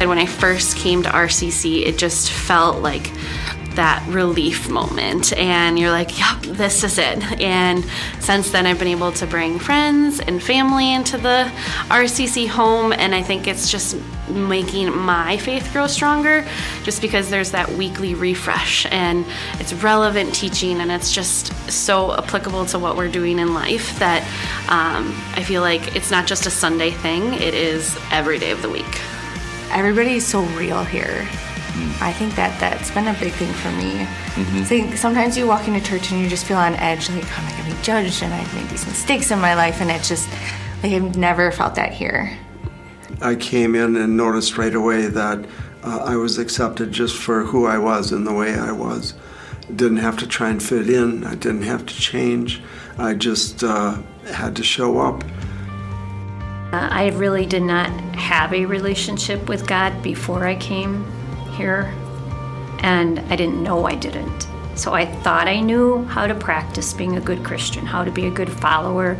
And when I first came to RCC, it just felt like that relief moment. And you're like yep this is it. And since then i've been able to bring friends and family into the rcc home. And i think it's just making my faith grow stronger just because there's that weekly refresh. And it's relevant teaching and it's just so applicable to what we're doing in life that um, i feel like it's not just a sunday thing. It is every day of the week everybody's so real here I think that that's been a big thing for me. Mm-hmm. So sometimes you walk into church and you just feel on edge, like, oh, am I going to be judged? And I've made these mistakes in my life, and it's just like I've never felt that here. I came in and noticed right away that uh, I was accepted just for who I was and the way I was. Didn't have to try and fit in. I didn't have to change. I just uh, had to show up. Uh, I really did not have a relationship with God before I came here, and I didn't know I didn't. So I thought I knew how to practice being a good Christian, how to be a good follower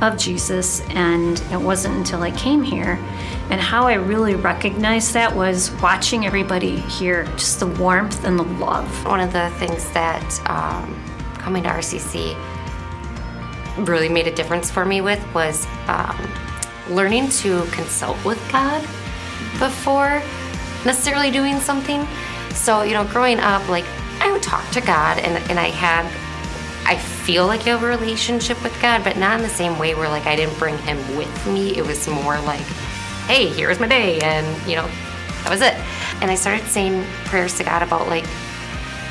of Jesus, and it wasn't until I came here. And how I really recognized that was watching everybody here, just the warmth and the love. One of the things that um, coming to RCC really made a difference for me with was um, learning to consult with God before necessarily doing something. So, you know, growing up, like, I would talk to God and, and I had, I feel like I have a relationship with God, but not in the same way where, like, I didn't bring Him with me. It was more like, hey, here's my day. And, you know, that was it. And I started saying prayers to God about, like,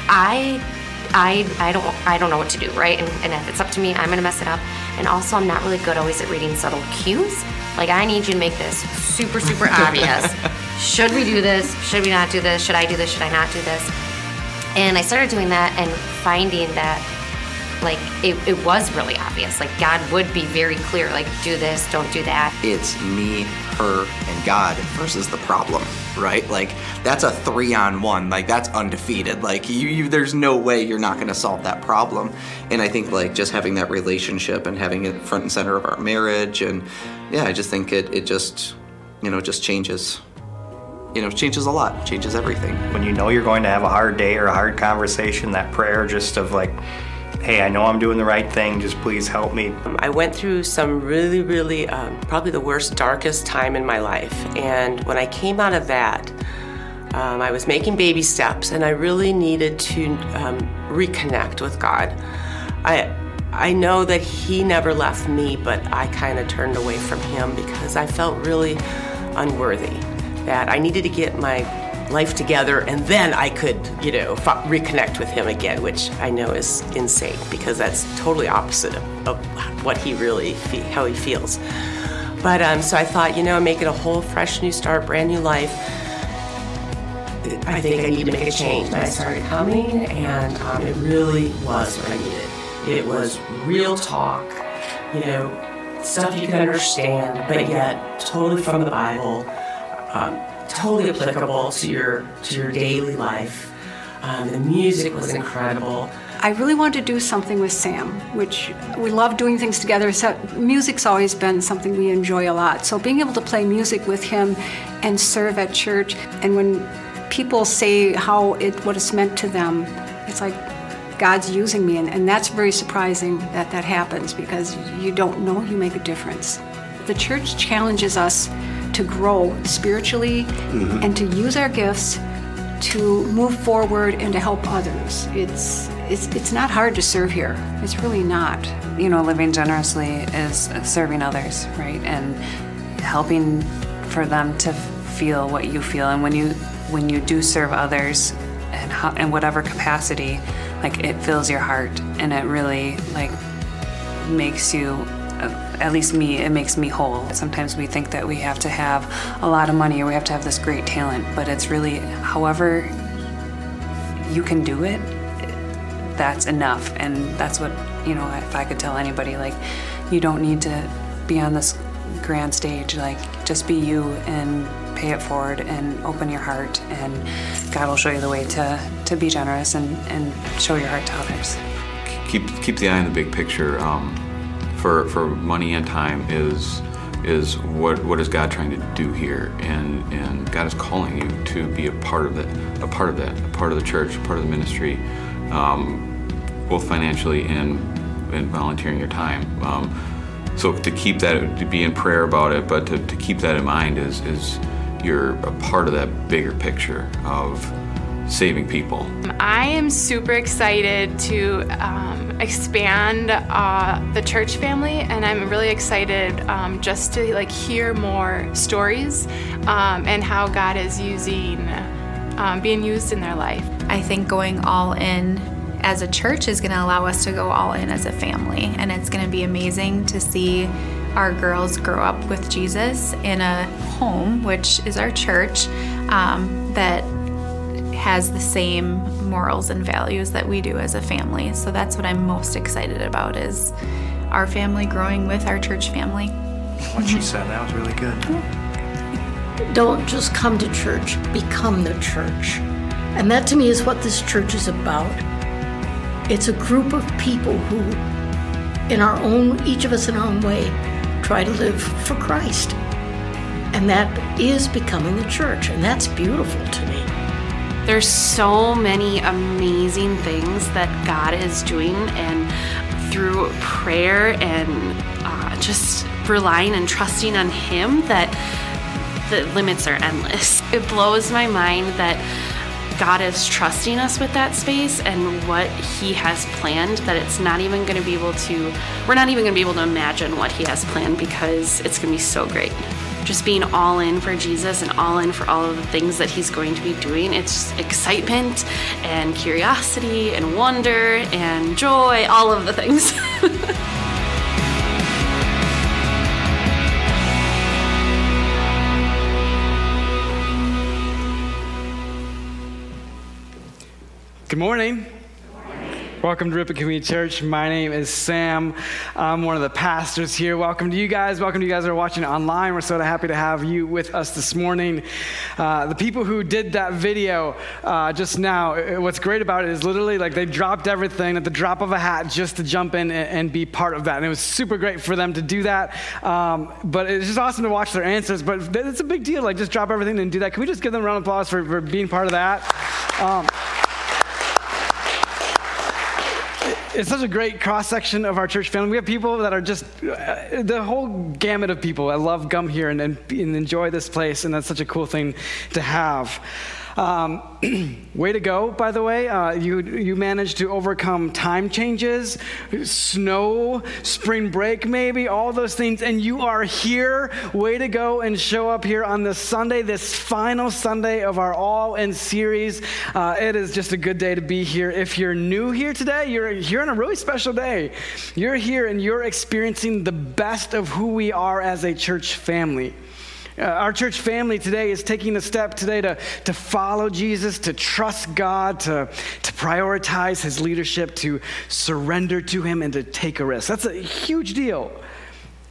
I I, I don't I don't know what to do, right? And, and, if it's up to me, I'm gonna mess it up. And also, I'm not really good always at reading subtle cues. Like I need you to make this super super obvious should we do this? Should we not do this? Should I do this? Should I not do this? And I started doing that and finding that like it, it was really obvious. Like God would be very clear, like do this, don't do that. It's me, her, and God versus the problem, right? Like that's a three on one. Like that's undefeated. Like you, you there's no way you're not gonna solve that problem. And I think like just having that relationship and having it front and center of our marriage and yeah, I just think it it just you know just changes you know, changes a lot, changes everything. When you know you're going to have a hard day or a hard conversation, that prayer just of like, hey, I know I'm doing the right thing, just please help me. I went through some really, really, um, probably the worst, darkest time in my life. And when I came out of that, um, I was making baby steps and I really needed to um, reconnect with God. I, I know that He never left me, but I kind of turned away from Him because I felt really unworthy that I needed to get my life together and then I could, you know, f- reconnect with him again, which I know is insane because that's totally opposite of, of what he really, fe- how he feels. But um, so I thought, you know, make it a whole fresh new start, brand new life. I think I need to make a change. And I started coming, and um, it really was what I needed. It was real talk, you know, stuff you can understand, but yet totally from the Bible um, totally applicable to your to your daily life. Um, the music was incredible. I really wanted to do something with Sam, which we love doing things together. So music's always been something we enjoy a lot. So being able to play music with him and serve at church, and when people say how it what it's meant to them, it's like God's using me, and, and that's very surprising that that happens because you don't know you make a difference. The church challenges us to grow spiritually mm-hmm. and to use our gifts to move forward and to help others. It's it's it's not hard to serve here. It's really not. You know, living generously is serving others, right? And helping for them to feel what you feel. And when you when you do serve others and how, in whatever capacity, like it fills your heart and it really like makes you at least me, it makes me whole. Sometimes we think that we have to have a lot of money or we have to have this great talent, but it's really however you can do it, that's enough. And that's what, you know, if I could tell anybody, like, you don't need to be on this grand stage, like, just be you and pay it forward and open your heart, and God will show you the way to, to be generous and, and show your heart to others. Keep, keep the eye on the big picture. Um, for, for money and time is is what what is God trying to do here, and and God is calling you to be a part of that, a part of that, a part of the church, a part of the ministry, um, both financially and and volunteering your time. Um, so to keep that, to be in prayer about it, but to, to keep that in mind is is you're a part of that bigger picture of saving people. I am super excited to um, expand uh, the church family, and I'm really excited um, just to like hear more stories um, and how God is using, um, being used in their life. I think going all in as a church is going to allow us to go all in as a family, and it's going to be amazing to see our girls grow up with Jesus in a home, which is our church, um, that has the same morals and values that we do as a family. So that's what I'm most excited about is our family growing with our church family. What she said, that was really good. Don't just come to church, become the church. And that to me is what this church is about. It's a group of people who, in our own, each of us in our own way, try to live for Christ. And that is becoming the church, and that's beautiful to me. There's so many amazing things that God is doing, and through prayer and uh, just relying and trusting on Him, that the limits are endless. It blows my mind that God is trusting us with that space and what He has planned, that it's not even going to be able to, we're not even going to be able to imagine what He has planned because it's going to be so great just being all in for Jesus and all in for all of the things that He's going to be doing. It's excitement and curiosity and wonder and joy, all of the things. Good morning. Welcome to Ripon Community Church. My name is Sam. I'm one of the pastors here. Welcome to you guys. Welcome to you guys are watching online. We're so happy to have you with us this morning. Uh, the people who did that video uh, just now, uh, what's great about it is literally like they dropped everything at the drop of a hat just to jump in and, and be part of that. And it was super great for them to do that. Um, but it's just awesome to watch their answers. But it's a big deal. Like just drop everything and do that. Can we just give them a round of applause for, for being part of that? Um, it's such a great cross section of our church family. We have people that are just uh, the whole gamut of people. I love gum here and, and, and enjoy this place, and that's such a cool thing to have. Um, way to go, by the way. Uh, you, you managed to overcome time changes, snow, spring break, maybe, all those things, and you are here. Way to go and show up here on this Sunday, this final Sunday of our All In series. Uh, it is just a good day to be here. If you're new here today, you're here on a really special day. You're here and you're experiencing the best of who we are as a church family. Uh, our church family today is taking a step today to, to follow Jesus, to trust God, to, to prioritize his leadership, to surrender to him, and to take a risk. That's a huge deal.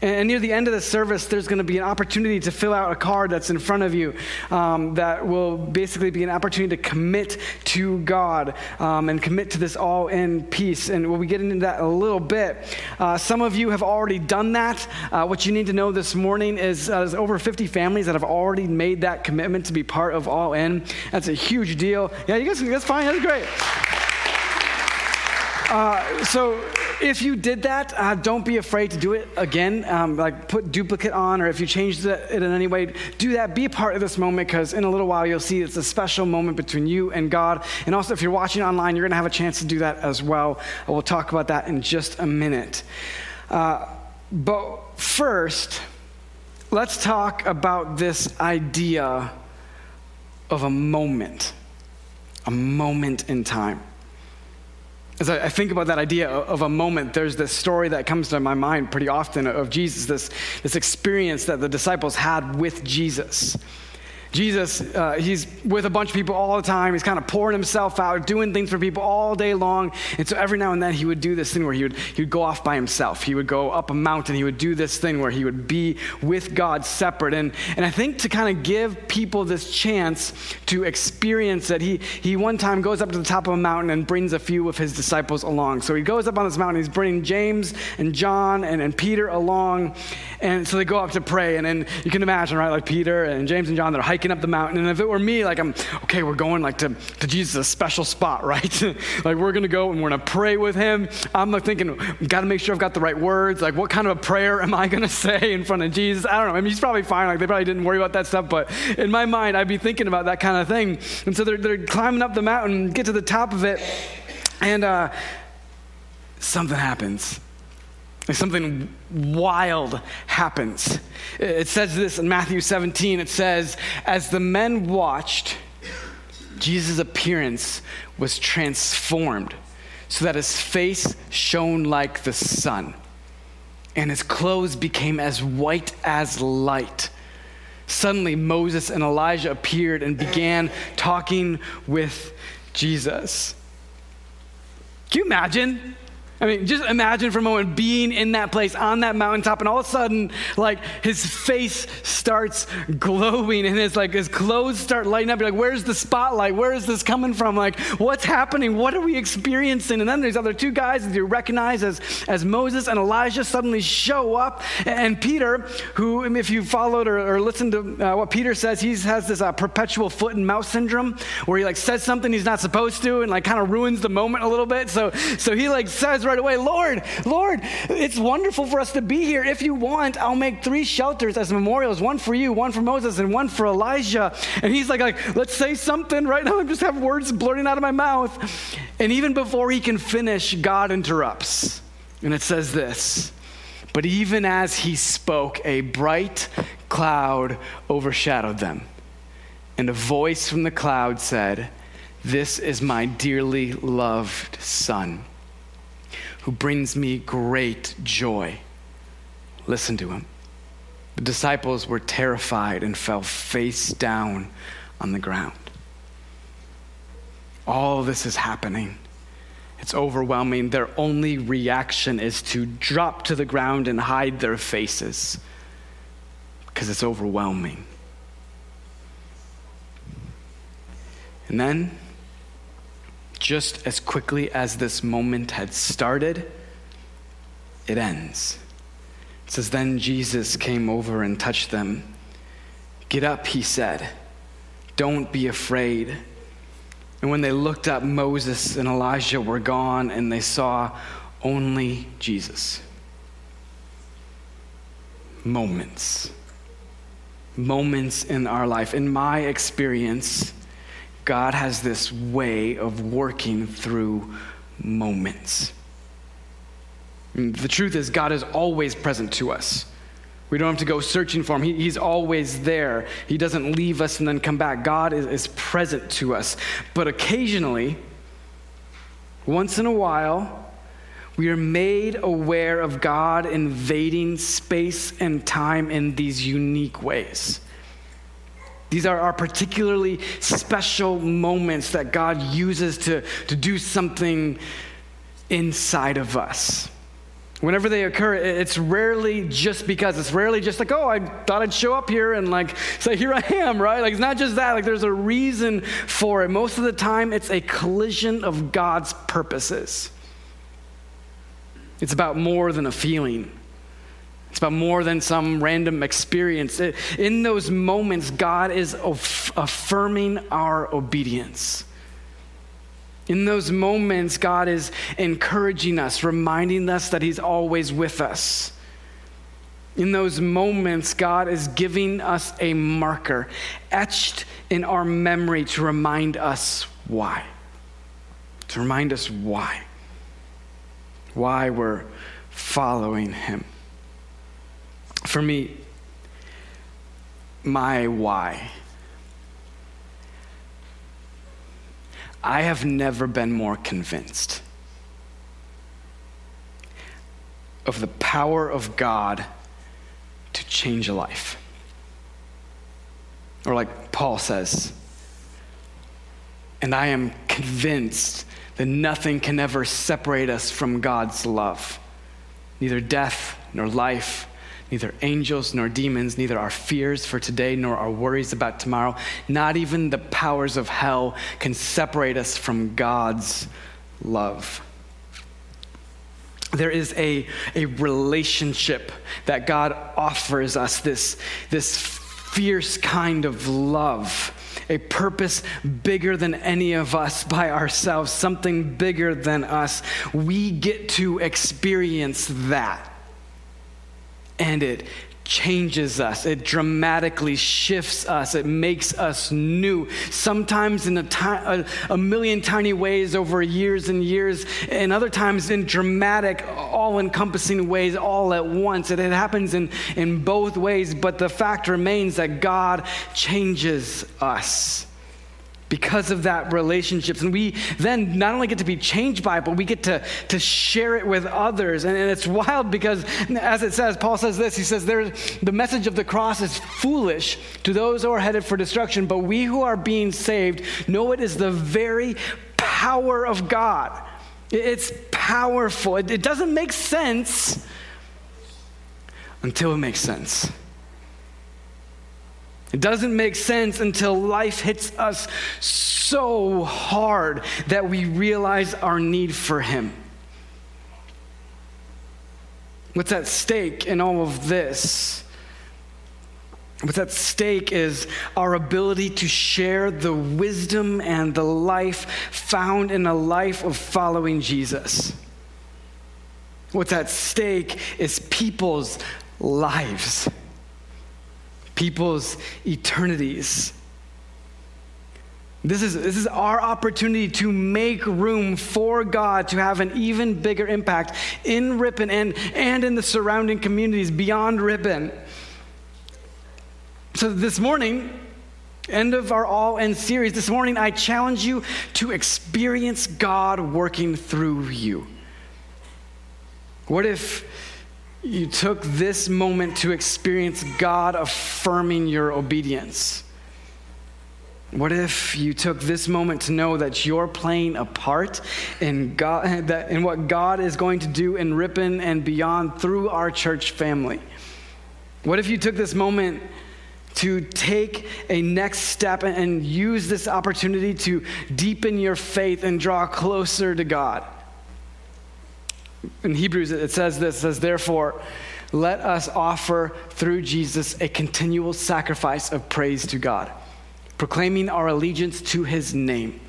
And near the end of the service, there's going to be an opportunity to fill out a card that's in front of you um, that will basically be an opportunity to commit to God um, and commit to this all in peace. And we'll be getting into that a little bit. Uh, some of you have already done that. Uh, what you need to know this morning is uh, there's over 50 families that have already made that commitment to be part of All In. That's a huge deal. Yeah, you guys, that's fine. That's great. Uh, so if you did that, uh, don't be afraid to do it again. Um, like put duplicate on, or if you changed it in any way, do that. Be a part of this moment because in a little while you'll see it's a special moment between you and God. And also, if you're watching online, you're going to have a chance to do that as well. We'll talk about that in just a minute. Uh, but first, let's talk about this idea of a moment, a moment in time. As I, think about that idea of a moment, there's this story that comes to my mind pretty often of Jesus, this, this experience that the disciples had with Jesus. Jesus, uh, he's with a bunch of people all the time. He's kind of pouring himself out, doing things for people all day long. And so every now and then he would do this thing where he would, he would go off by himself. He would go up a mountain. He would do this thing where he would be with God separate. And, and I think to kind of give people this chance to experience it, he, he one time goes up to the top of a mountain and brings a few of his disciples along. So he goes up on this mountain. He's bringing James and John and, and Peter along. And so they go up to pray, and then you can imagine, right? Like Peter and James and John, they're hiking up the mountain. And if it were me, like I'm, okay, we're going like to, to Jesus' a special spot, right? like we're gonna go and we're gonna pray with him. I'm like thinking, gotta make sure I've got the right words. Like, what kind of a prayer am I gonna say in front of Jesus? I don't know. I mean, he's probably fine. Like, they probably didn't worry about that stuff, but in my mind, I'd be thinking about that kind of thing. And so they're, they're climbing up the mountain, get to the top of it, and uh, something happens. Like something wild happens. It says this in Matthew 17. It says, As the men watched, Jesus' appearance was transformed so that his face shone like the sun, and his clothes became as white as light. Suddenly, Moses and Elijah appeared and began talking with Jesus. Can you imagine? I mean, just imagine for a moment being in that place on that mountaintop, and all of a sudden, like his face starts glowing, and his like his clothes start lighting up. You're like, "Where's the spotlight? Where is this coming from? Like, what's happening? What are we experiencing?" And then there's other two guys that you recognize as as Moses and Elijah suddenly show up, and Peter, who, if you followed or, or listened to uh, what Peter says, he has this uh, perpetual foot and mouth syndrome, where he like says something he's not supposed to, and like kind of ruins the moment a little bit. So so he like says right away, Lord, Lord, it's wonderful for us to be here. If you want, I'll make three shelters as memorials one for you, one for Moses, and one for Elijah. And he's like, like let's say something right now. I just have words blurting out of my mouth. And even before he can finish, God interrupts. And it says this But even as he spoke, a bright cloud overshadowed them. And a voice from the cloud said, This is my dearly loved son who brings me great joy. Listen to him. The disciples were terrified and fell face down on the ground. All this is happening. It's overwhelming. Their only reaction is to drop to the ground and hide their faces because it's overwhelming. And then just as quickly as this moment had started, it ends. It says, Then Jesus came over and touched them. Get up, he said. Don't be afraid. And when they looked up, Moses and Elijah were gone, and they saw only Jesus. Moments. Moments in our life. In my experience, God has this way of working through moments. The truth is, God is always present to us. We don't have to go searching for him. He, he's always there. He doesn't leave us and then come back. God is, is present to us. But occasionally, once in a while, we are made aware of God invading space and time in these unique ways. These are our particularly special moments that God uses to, to do something inside of us. Whenever they occur, it's rarely just because. It's rarely just like, oh, I thought I'd show up here and like say, here I am, right? Like, it's not just that. Like, there's a reason for it. Most of the time, it's a collision of God's purposes. It's about more than a feeling. It's about more than some random experience. It, in those moments, God is aff- affirming our obedience. In those moments, God is encouraging us, reminding us that He's always with us. In those moments, God is giving us a marker etched in our memory to remind us why. To remind us why. Why we're following Him. For me, my why. I have never been more convinced of the power of God to change a life. Or, like Paul says, and I am convinced that nothing can ever separate us from God's love, neither death nor life neither angels nor demons, neither our fears for today nor our worries about tomorrow, not even the powers of hell can separate us from God's love. there is a, a relationship that God offers us, this, this fierce kind of love, a purpose bigger than any of us by ourselves, something bigger than us. We get to experience that. And it changes us. It dramatically shifts us. It makes us new. Sometimes in a, ti- a, a, million tiny ways over years and years, and other times in dramatic, all encompassing ways all at once. It, it happens in, in both ways, but the fact remains that God changes us because of that relationships. And we then not only get to be changed by it but we get to, to share it with others. And, and it's wild because as it says paul says this he says the message of the cross is foolish to those who are headed for destruction but we who are being saved know it is the very power of god. It's powerful. It, it doesn't make sense until it makes sense it doesn't make sense until life hits us so hard that we realize our need for Him. What's at stake in all of this? What's at stake is our ability to share the wisdom and the life found in a life of following Jesus. What's at stake is people's lives people's eternities. This is, this is our opportunity to make room for God to have an even bigger impact in Ripon and, and in the surrounding communities beyond Ripon. So this morning, end of our All In series, this morning I challenge you to experience God working through you. What if you took this moment to experience God affirming your obedience? What if you took this moment to know that you're playing a part in God, that in what God is going to do in Ripon and beyond through our church family? What if you took this moment to take a next step and use this opportunity to deepen your faith and draw closer to God? In Hebrews, it says this, it says, therefore, let us offer through Jesus a continual sacrifice of praise to God, proclaiming our allegiance to his name.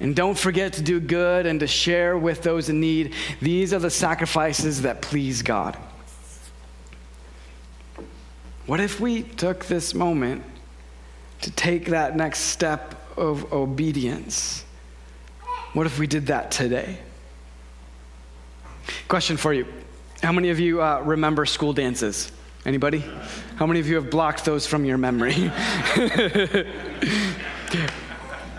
And don't forget to do good and to share with those in need. These are the sacrifices that please God. What if we took this moment to take that next step of obedience? What if we did that today? Question for you. How many of you uh, remember school dances? Anybody? How many of you have blocked those from your memory?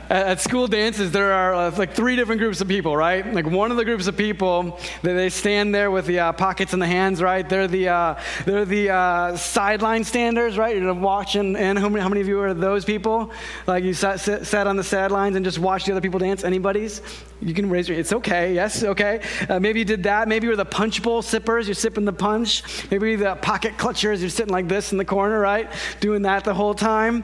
at school dances, there are uh, like three different groups of people, right? Like one of the groups of people, they, they stand there with the uh, pockets in the hands, right? They're the uh, they're the uh, sideline standers, right? You're watching, and how many, how many of you are those people? Like you sat, sat on the sidelines and just watched the other people dance. Anybody's? You can raise your. It's okay. Yes, okay. Uh, maybe you did that. Maybe you're the punch bowl sippers. You're sipping the punch. Maybe the pocket clutchers. You're sitting like this in the corner, right? Doing that the whole time.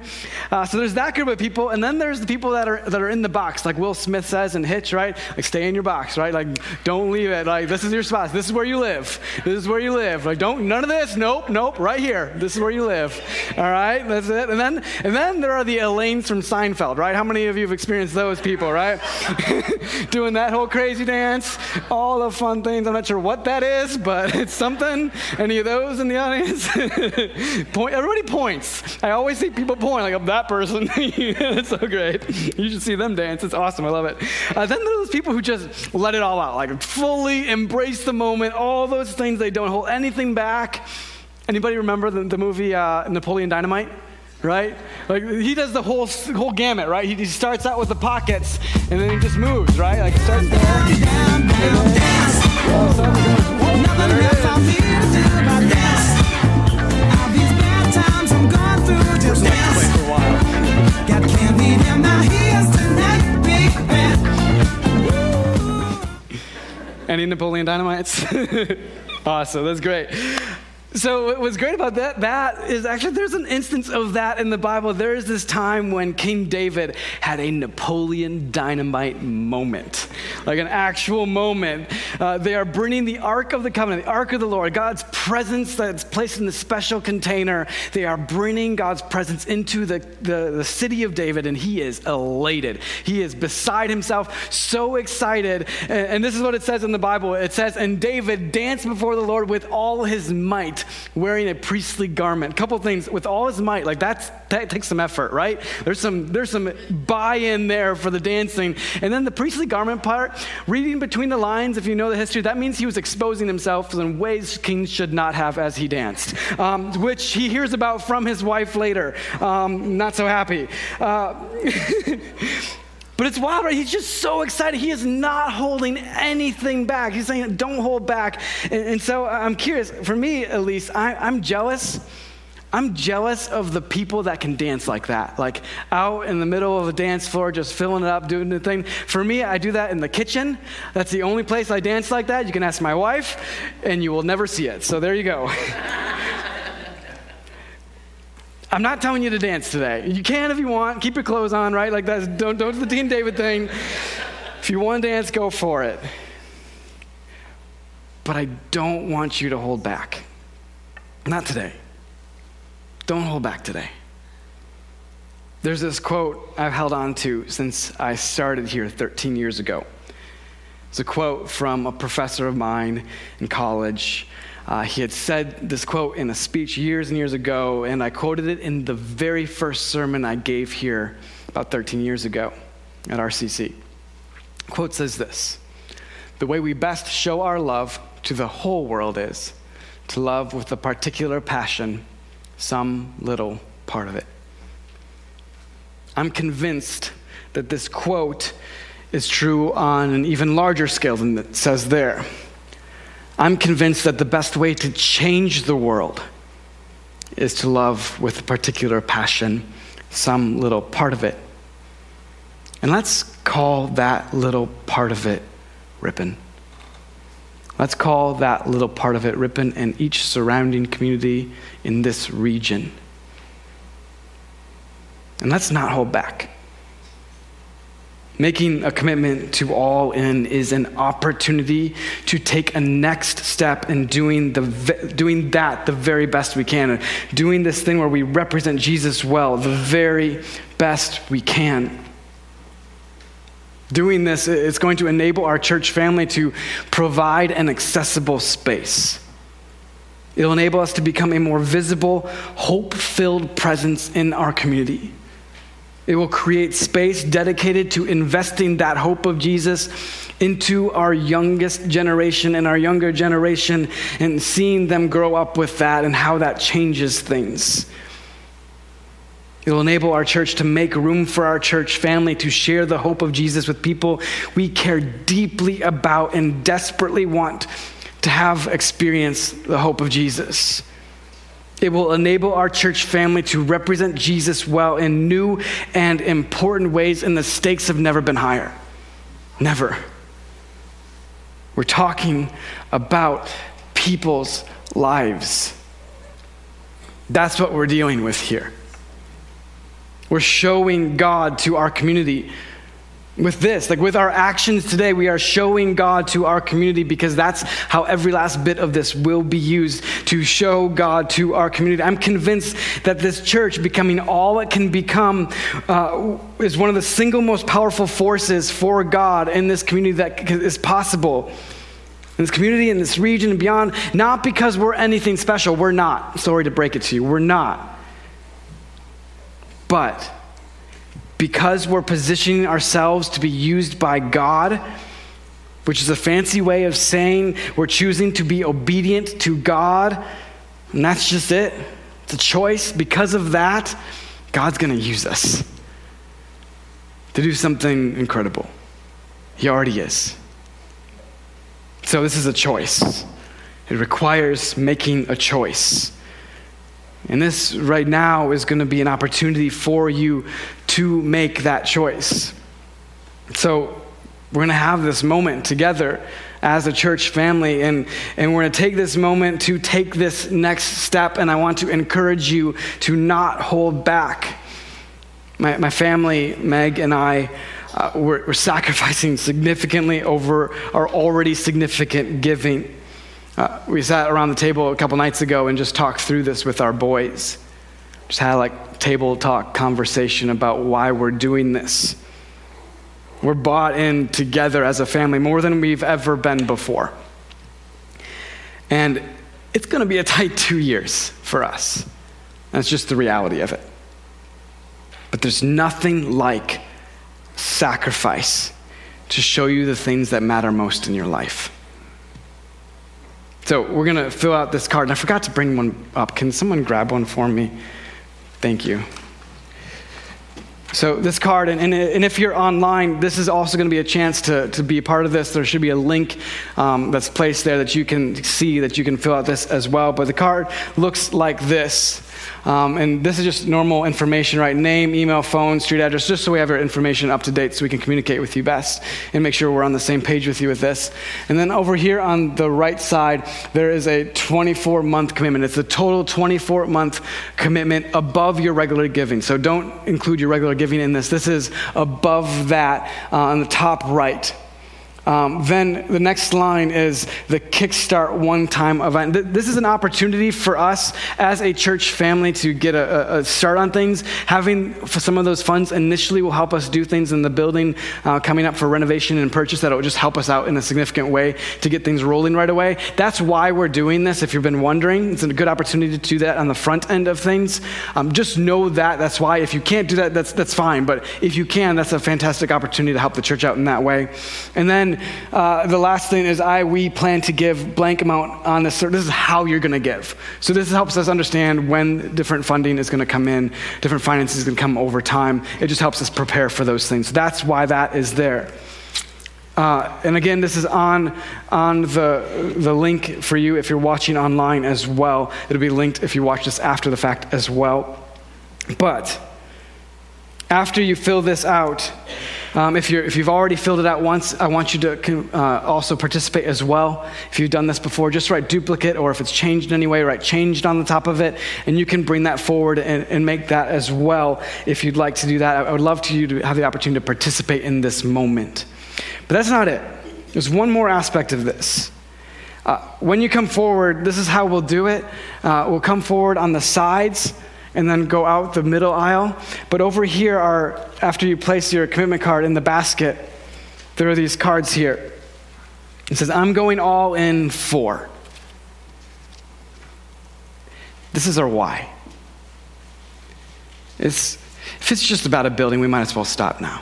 Uh, so there's that group of people, and then there's the people that are are, that are in the box, like Will Smith says in Hitch, right? Like, stay in your box, right? Like, don't leave it. Like, this is your spot. This is where you live. This is where you live. Like, don't, none of this. Nope, nope, right here. This is where you live. All right, that's it. And then, and then there are the Elaines from Seinfeld, right? How many of you have experienced those people, right? Doing that whole crazy dance, all the fun things. I'm not sure what that is, but it's something. Any of those in the audience? Point. Everybody points. I always see people point, like, I'm that person. it's so great. You should see them dance. It's awesome. I love it. Uh, then there's people who just let it all out, like fully embrace the moment, all those things. They don't hold anything back. Anybody remember the, the movie uh, Napoleon Dynamite? Right? Like he does the whole whole gamut, right? He, he starts out with the pockets and then he just moves, right? Like starts there. Down, down, Any Napoleon Dynamites? awesome, that's great. So what's great about that that is actually there's an instance of that in the Bible. There is this time when King David had a Napoleon Dynamite moment, like an actual moment. Uh, they are bringing the Ark of the Covenant, the Ark of the Lord, God's presence that's placed in the special container. They are bringing God's presence into the, the, the city of David, and he is elated. He is beside himself, so excited. And, and this is what it says in the Bible. It says, "And David danced before the Lord with all his might." wearing a priestly garment. A couple things with all his might, like that's that takes some effort, right? There's some there's some buy-in there for the dancing. And then the priestly garment part, reading between the lines, if you know the history, that means he was exposing himself in ways kings should not have as he danced, um, which he hears about from his wife later. Um, not so happy. Uh, But it's wild, right? He's just so excited. He is not holding anything back. He's saying, don't hold back. And, and so I'm curious, for me at least, I, I'm jealous. I'm jealous of the people that can dance like that, like out in the middle of a dance floor, just filling it up, doing the thing. For me, I do that in the kitchen. That's the only place I dance like that. You can ask my wife, and you will never see it. So there you go. I'm not telling you to dance today. You can if you want. Keep your clothes on, right? Like that. Don't don't do the Team David thing. If you want to dance, go for it. But I don't want you to hold back. Not today. Don't hold back today. There's this quote I've held on to since I started here 13 years ago. It's a quote from a professor of mine in college uh, he had said this quote in a speech years and years ago, and I quoted it in the very first sermon I gave here about 13 years ago at RCC. The quote says this The way we best show our love to the whole world is to love with a particular passion some little part of it. I'm convinced that this quote is true on an even larger scale than it says there. I'm convinced that the best way to change the world is to love with a particular passion some little part of it. And let's call that little part of it Ripon. Let's call that little part of it Ripon and each surrounding community in this region. And let's not hold back. Making a commitment to all in is an opportunity to take a next step in doing, the, doing that the very best we can, doing this thing where we represent Jesus well, the very best we can. Doing this is going to enable our church family to provide an accessible space. It'll enable us to become a more visible, hope filled presence in our community. It will create space dedicated to investing that hope of Jesus into our youngest generation and our younger generation and seeing them grow up with that and how that changes things. It will enable our church to make room for our church family to share the hope of Jesus with people we care deeply about and desperately want to have experience the hope of Jesus. It will enable our church family to represent Jesus well in new and important ways, and the stakes have never been higher. Never. We're talking about people's lives. That's what we're dealing with here. We're showing God to our community with this. Like with our actions today, we are showing God to our community because that's how every last bit of this will be used to show God to our community. I'm convinced that this church becoming all it can become uh, is one of the single most powerful forces for God in this community that is possible. In this community, in this region, and beyond, not because we're anything special. We're not. Sorry to break it to you. We're not. But because we're positioning ourselves to be used by God, which is a fancy way of saying we're choosing to be obedient to God, and that's just it. It's a choice. Because of that, God's going to use us to do something incredible. He already is. So, this is a choice. It requires making a choice. And this right now is going to be an opportunity for you to make that choice. So we're going to have this moment together as a church family. And, and we're going to take this moment to take this next step. And I want to encourage you to not hold back. My, my family, Meg and I, uh, we're, we're, sacrificing significantly over our already significant giving. Uh, we sat around the table a couple nights ago and just talked through this with our boys. Just had like table talk conversation about why we're doing this. We're bought in together as a family more than we've ever been before. And it's going to be a tight two years for us. That's just the reality of it. But there's nothing like sacrifice to show you the things that matter most in your life. So we're going to fill out this card. And I forgot to bring one up. Can someone grab one for me? Thank you. So, this card, and, and, and, if you're online, this is also going to be a chance to, to be a part of this. There should be a link um, that's placed there that you can see, that you can fill out this as well. But the card looks like this. Um, and this is just normal information, right? Name, email, phone, street address, just so we have our information up to date so we can communicate with you best and make sure we're on the same page with you with this. And then over here on the right side, there is a 24 month commitment. It's a total 24 month commitment above your regular giving. So don't include your regular giving in this. This is above that uh, on the top right. Um, then the next line is the Kickstart one time event. This is an opportunity for us as a church family to get a, a start on things. Having some of those funds initially will help us do things in the building uh, coming up for renovation and purchase that will just help us out in a significant way to get things rolling right away. That's why we're doing this. If you've been wondering, it's a good opportunity to do that on the front end of things. Um, just know that. That's why. If you can't do that, that's, that's fine. But if you can, that's a fantastic opportunity to help the church out in that way. And then uh, the last thing is I, we plan to give blank amount on this. This is how you're going to give. So this helps us understand when different funding is going to come in, different finances can come over time. It just helps us prepare for those things. That's why that is there. Uh, and again, this is on, on the, the link for you if you're watching online as well. It'll be linked if you watch this after the fact as well. But after you fill this out, um, if, you if you've already filled it out once, I want you to uh, also participate as well. If you've done this before, just write duplicate, or if it's changed in any way, write changed on the top of it, and you can bring that forward and, and make that as well if you'd like to do that. I would love to you to have the opportunity to participate in this moment. But that's not it. There's one more aspect of this. Uh, when you come forward, this is how we'll do it. Uh, we'll come forward on the sides and then go out the middle aisle. But over here are, after you place your commitment card in the basket, there are these cards here. It says, I'm going all in for. This is our why. It's, if it's just about a building, we might as well stop now.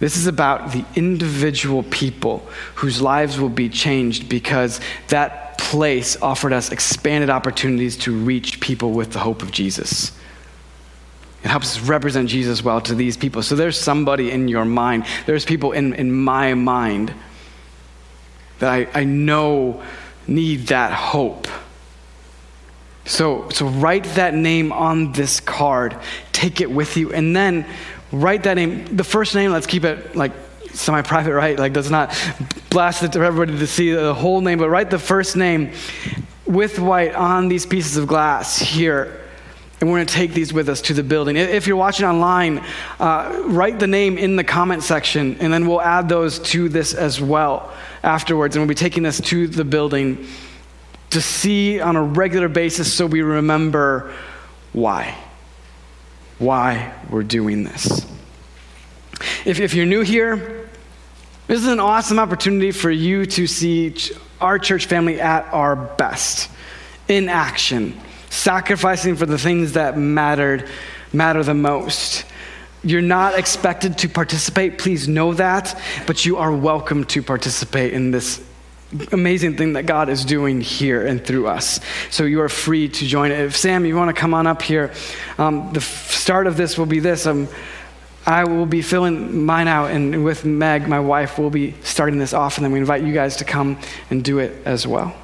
This is about the individual people whose lives will be changed because that place offered us expanded opportunities to reach people with the hope of Jesus. It helps us represent Jesus well to these people. So there's somebody in your mind, there's people in, in my mind that I, I know need that hope. So, so write that name on this card, take it with you, and then write that name. The first name, let's keep it like semi private, right? Like, does not blast it to everybody to see the whole name, but write the first name with white on these pieces of glass here. And we're going to take these with us to the building. If you're watching online, uh, write the name in the comment section, and then we'll add those to this as well afterwards. And we'll be taking this to the building to see on a regular basis so we remember why. Why we're doing this. If, if you're new here, this is an awesome opportunity for you to see our church family at our best, in action, sacrificing for the things that mattered, matter the most. You're not expected to participate, please know that, but you are welcome to participate in this amazing thing that God is doing here and through us. So you are free to join. If Sam, you want to come on up here, um, the f- start of this will be this. Um, I will be filling mine out, and with Meg, my wife, we'll be starting this off, and then we invite you guys to come and do it as well.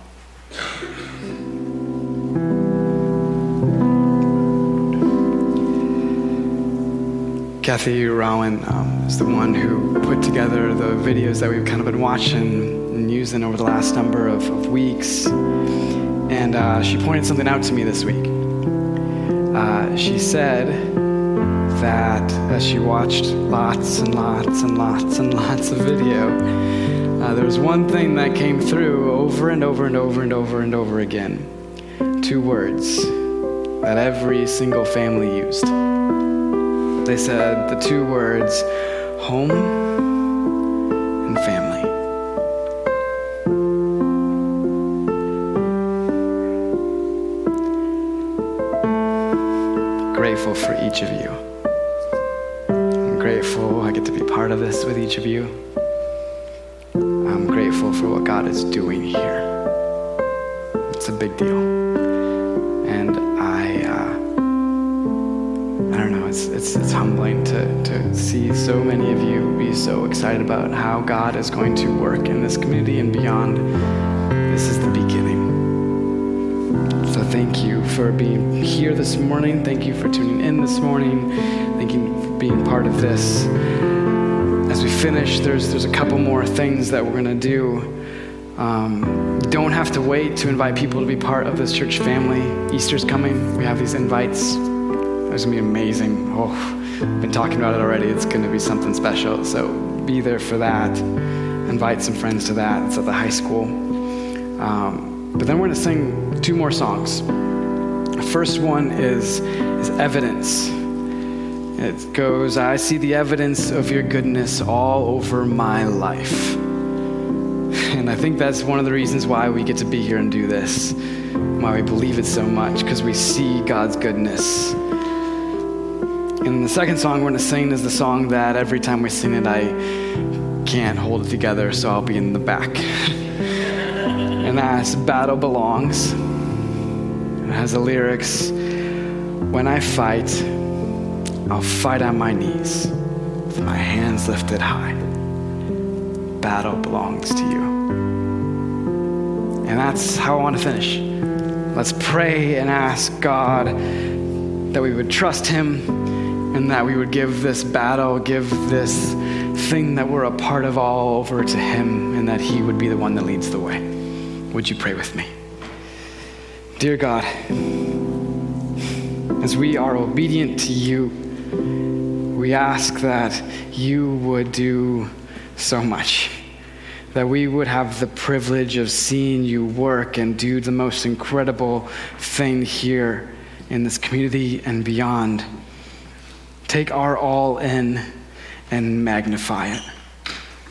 Kathy Rowan um, is the one who put together the videos that we've kind of been watching and using over the last number of, of weeks. And uh, she pointed something out to me this week. Uh, she said that as she watched lots and lots and lots and lots of video, uh, there was one thing that came through over and over and over and over and over again. Two words that every single family used. They said the two words home with each of you. I'm grateful for what God is doing here. It's a big deal. And I, uh, I don't know, it's, it's, it's humbling to, to see so many of you be so excited about how God is going to work in this community and beyond. This is the beginning. So thank you for being here this morning. Thank you for tuning in this morning. Thank you for being part of this. Finish, there's, there's a couple more things that we're going to do. Um, don't have to wait to invite people to be part of this church family. Easter's coming. We have these invites. It's going to be amazing. Oh, I've been talking about it already. It's going to be something special. So be there for that. Invite some friends to that. It's at the high school. Um, but then we're going to sing two more songs. The first one is, is Evidence. It goes, I see the evidence of your goodness all over my life. And I think that's one of the reasons why we get to be here and do this, why we believe it so much, because we see God's goodness. And the second song we're going to sing is the song that every time we sing it, I can't hold it together, so I'll be in the back. and that's Battle Belongs. It has the lyrics When I fight, I'll fight on my knees with my hands lifted high. Battle belongs to you. And that's how I want to finish. Let's pray and ask God that we would trust Him and that we would give this battle, give this thing that we're a part of all over to Him, and that He would be the one that leads the way. Would you pray with me? Dear God, as we are obedient to you, we ask that you would do so much. That we would have the privilege of seeing you work and do the most incredible thing here in this community and beyond. Take our all in and magnify it.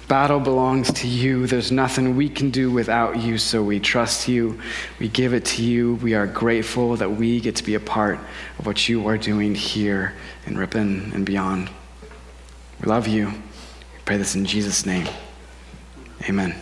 Battle belongs to you. There's nothing we can do without you, so we trust you. We give it to you. We are grateful that we get to be a part of what you are doing here in Ripon and beyond. We love you. We pray this in Jesus' name. Amen.